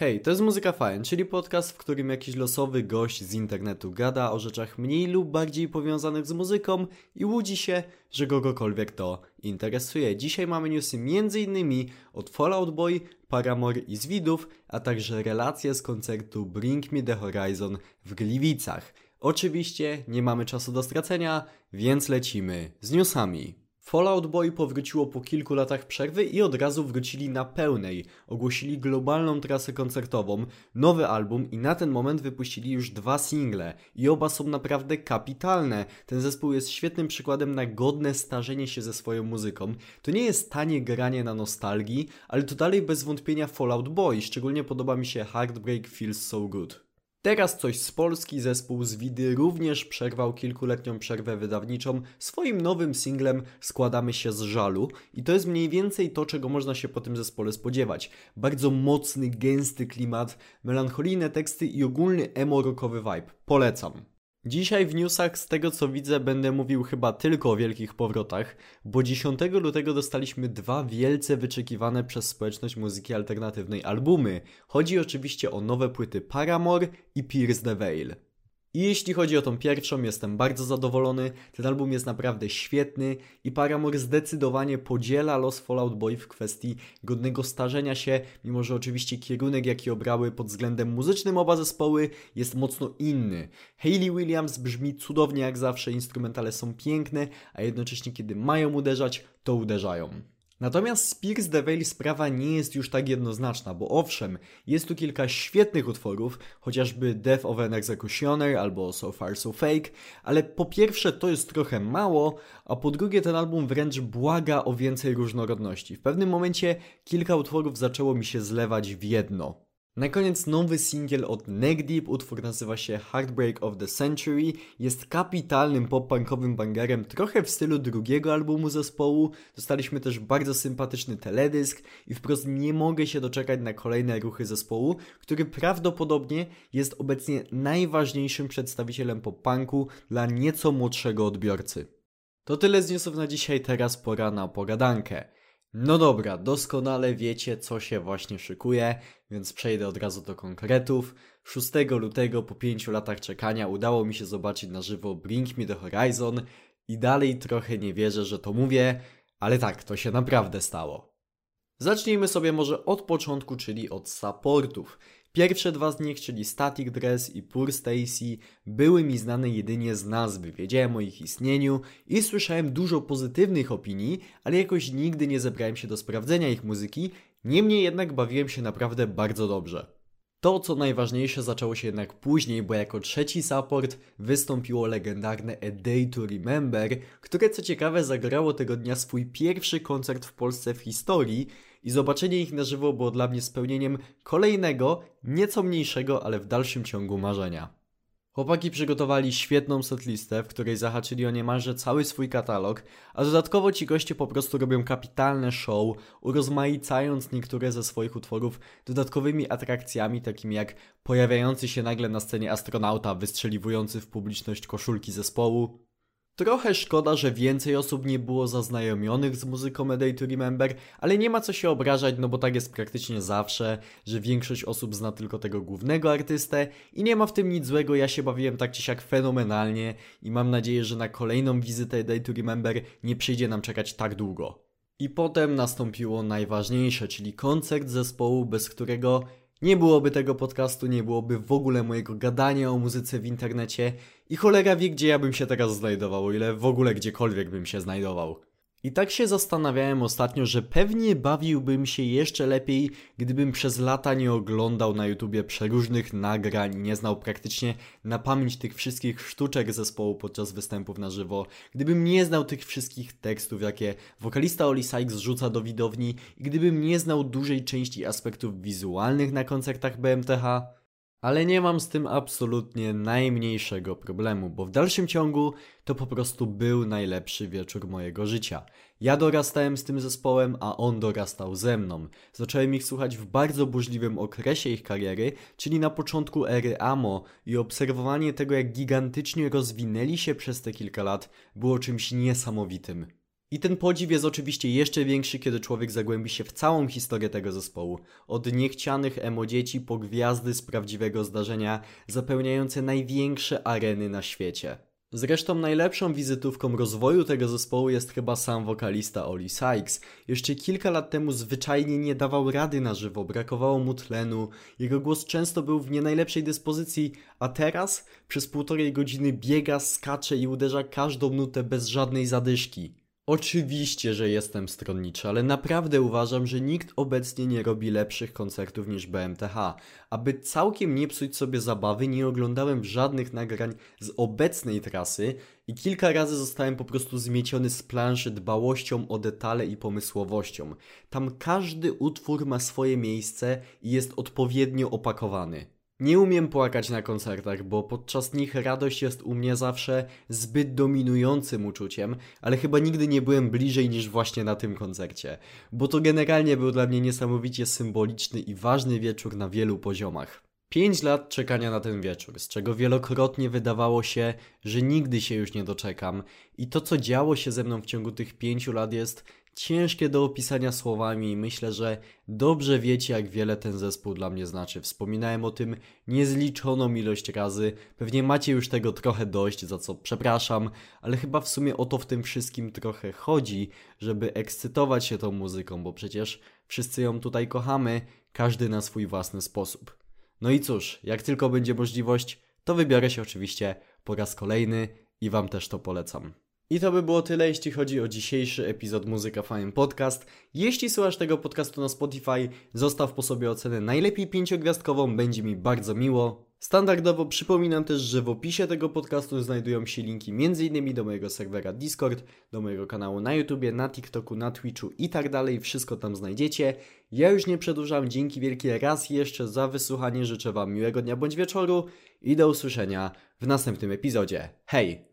Hej, to jest Muzyka Fajn, czyli podcast, w którym jakiś losowy gość z internetu gada o rzeczach mniej lub bardziej powiązanych z muzyką i łudzi się, że kogokolwiek to interesuje. Dzisiaj mamy newsy m.in. od Fallout Boy, Paramore i Zwidów, a także relacje z koncertu Bring Me The Horizon w Gliwicach. Oczywiście nie mamy czasu do stracenia, więc lecimy z newsami. Fallout Boy powróciło po kilku latach przerwy i od razu wrócili na pełnej. Ogłosili globalną trasę koncertową, nowy album i na ten moment wypuścili już dwa single. I oba są naprawdę kapitalne. Ten zespół jest świetnym przykładem na godne starzenie się ze swoją muzyką. To nie jest tanie granie na nostalgii, ale to dalej bez wątpienia Fallout Boy. Szczególnie podoba mi się Heartbreak Feels So Good. Teraz coś z Polski, zespół z Widy również przerwał kilkuletnią przerwę wydawniczą swoim nowym singlem Składamy się z żalu i to jest mniej więcej to, czego można się po tym zespole spodziewać. Bardzo mocny, gęsty klimat, melancholijne teksty i ogólny emo-rockowy vibe. Polecam. Dzisiaj w newsach z tego co widzę będę mówił chyba tylko o wielkich powrotach, bo 10 lutego dostaliśmy dwa wielce wyczekiwane przez społeczność muzyki alternatywnej albumy. Chodzi oczywiście o nowe płyty Paramore i Pierce the Veil. I jeśli chodzi o tą pierwszą, jestem bardzo zadowolony. Ten album jest naprawdę świetny i Paramore zdecydowanie podziela los Fallout Boy w kwestii godnego starzenia się, mimo że oczywiście kierunek, jaki obrały pod względem muzycznym oba zespoły, jest mocno inny. Hayley Williams brzmi cudownie jak zawsze, instrumentale są piękne, a jednocześnie kiedy mają uderzać, to uderzają. Natomiast z Pierce the Veil sprawa nie jest już tak jednoznaczna, bo owszem, jest tu kilka świetnych utworów, chociażby Death of an Executioner albo So Far So Fake, ale po pierwsze to jest trochę mało, a po drugie ten album wręcz błaga o więcej różnorodności. W pewnym momencie kilka utworów zaczęło mi się zlewać w jedno. Na koniec nowy singiel od Neck Deep, utwór nazywa się Heartbreak of the Century, jest kapitalnym pop-punkowym bangerem, trochę w stylu drugiego albumu zespołu. Dostaliśmy też bardzo sympatyczny teledysk i wprost nie mogę się doczekać na kolejne ruchy zespołu, który prawdopodobnie jest obecnie najważniejszym przedstawicielem pop-punku dla nieco młodszego odbiorcy. To tyle z newsów na dzisiaj, teraz pora na pogadankę. No dobra, doskonale wiecie, co się właśnie szykuje, więc przejdę od razu do konkretów. 6 lutego, po 5 latach czekania, udało mi się zobaczyć na żywo Bring Me The Horizon i dalej trochę nie wierzę, że to mówię, ale tak, to się naprawdę stało. Zacznijmy sobie może od początku, czyli od supportów. Pierwsze dwa z nich, czyli Static Dress i Poor Stacy, były mi znane jedynie z nazwy. Wiedziałem o ich istnieniu i słyszałem dużo pozytywnych opinii, ale jakoś nigdy nie zebrałem się do sprawdzenia ich muzyki, niemniej jednak bawiłem się naprawdę bardzo dobrze. To, co najważniejsze, zaczęło się jednak później, bo jako trzeci support wystąpiło legendarne A Day to Remember, które co ciekawe zagrało tego dnia swój pierwszy koncert w Polsce w historii, i zobaczenie ich na żywo było dla mnie spełnieniem kolejnego, nieco mniejszego, ale w dalszym ciągu marzenia. Chłopaki przygotowali świetną setlistę, w której zahaczyli o niemalże cały swój katalog, a dodatkowo ci goście po prostu robią kapitalne show, urozmaicając niektóre ze swoich utworów dodatkowymi atrakcjami, takimi jak pojawiający się nagle na scenie astronauta wystrzeliwujący w publiczność koszulki zespołu, Trochę szkoda, że więcej osób nie było zaznajomionych z muzyką A Day to Remember, ale nie ma co się obrażać, no bo tak jest praktycznie zawsze, że większość osób zna tylko tego głównego artystę i nie ma w tym nic złego, ja się bawiłem tak czy siak fenomenalnie i mam nadzieję, że na kolejną wizytę A Day to Remember nie przyjdzie nam czekać tak długo. I potem nastąpiło najważniejsze, czyli koncert zespołu, bez którego nie byłoby tego podcastu, nie byłoby w ogóle mojego gadania o muzyce w internecie i cholera wie, gdzie ja bym się teraz znajdował, ile w ogóle gdziekolwiek bym się znajdował. I tak się zastanawiałem ostatnio, że pewnie bawiłbym się jeszcze lepiej, gdybym przez lata nie oglądał na YouTubie przeróżnych nagrań, nie znał praktycznie na pamięć tych wszystkich sztuczek zespołu podczas występów na żywo, gdybym nie znał tych wszystkich tekstów, jakie wokalista Oli Sykes rzuca do widowni i gdybym nie znał dużej części aspektów wizualnych na koncertach BMTH. Ale nie mam z tym absolutnie najmniejszego problemu, bo w dalszym ciągu to po prostu był najlepszy wieczór mojego życia. Ja dorastałem z tym zespołem, a on dorastał ze mną. Zacząłem ich słuchać w bardzo burzliwym okresie ich kariery, czyli na początku ery AMO i obserwowanie tego jak gigantycznie rozwinęli się przez te kilka lat było czymś niesamowitym. I ten podziw jest oczywiście jeszcze większy, kiedy człowiek zagłębi się w całą historię tego zespołu. Od niechcianych emo dzieci po gwiazdy z prawdziwego zdarzenia, zapełniające największe areny na świecie. Zresztą najlepszą wizytówką rozwoju tego zespołu jest chyba sam wokalista Oli Sykes. Jeszcze kilka lat temu zwyczajnie nie dawał rady na żywo, brakowało mu tlenu, jego głos często był w nie najlepszej dyspozycji, a teraz przez półtorej godziny biega, skacze i uderza każdą nutę bez żadnej zadyszki. Oczywiście, że jestem stronniczy, ale naprawdę uważam, że nikt obecnie nie robi lepszych koncertów niż BMTH. Aby całkiem nie psuć sobie zabawy, nie oglądałem żadnych nagrań z obecnej trasy i kilka razy zostałem po prostu zmieciony z planszy dbałością o detale i pomysłowością. Tam każdy utwór ma swoje miejsce i jest odpowiednio opakowany. Nie umiem płakać na koncertach, bo podczas nich radość jest u mnie zawsze zbyt dominującym uczuciem, ale chyba nigdy nie byłem bliżej niż właśnie na tym koncercie, bo to generalnie był dla mnie niesamowicie symboliczny i ważny wieczór na wielu poziomach. Pięć lat czekania na ten wieczór, z czego wielokrotnie wydawało się, że nigdy się już nie doczekam i to co działo się ze mną w ciągu tych pięciu lat jest ciężkie do opisania słowami i myślę, że dobrze wiecie, jak wiele ten zespół dla mnie znaczy. Wspominałem o tym niezliczoną ilość razy, pewnie macie już tego trochę dość, za co przepraszam, ale chyba w sumie o to w tym wszystkim trochę chodzi, żeby ekscytować się tą muzyką, bo przecież wszyscy ją tutaj kochamy, każdy na swój własny sposób. No i cóż, jak tylko będzie możliwość, to wybiorę się oczywiście po raz kolejny i Wam też to polecam. I to by było tyle, jeśli chodzi o dzisiejszy epizod Muzyka Fajny Podcast. Jeśli słuchasz tego podcastu na Spotify, zostaw po sobie ocenę najlepiej pięciogwiazdkową, będzie mi bardzo miło. Standardowo przypominam też, że w opisie tego podcastu znajdują się linki m.in. do mojego serwera Discord, do mojego kanału na YouTubie, na TikToku, na Twitchu i tak dalej. Wszystko tam znajdziecie. Ja już nie przedłużam. Dzięki wielkie raz jeszcze za wysłuchanie. Życzę Wam miłego dnia bądź wieczoru i do usłyszenia w następnym epizodzie. Hej!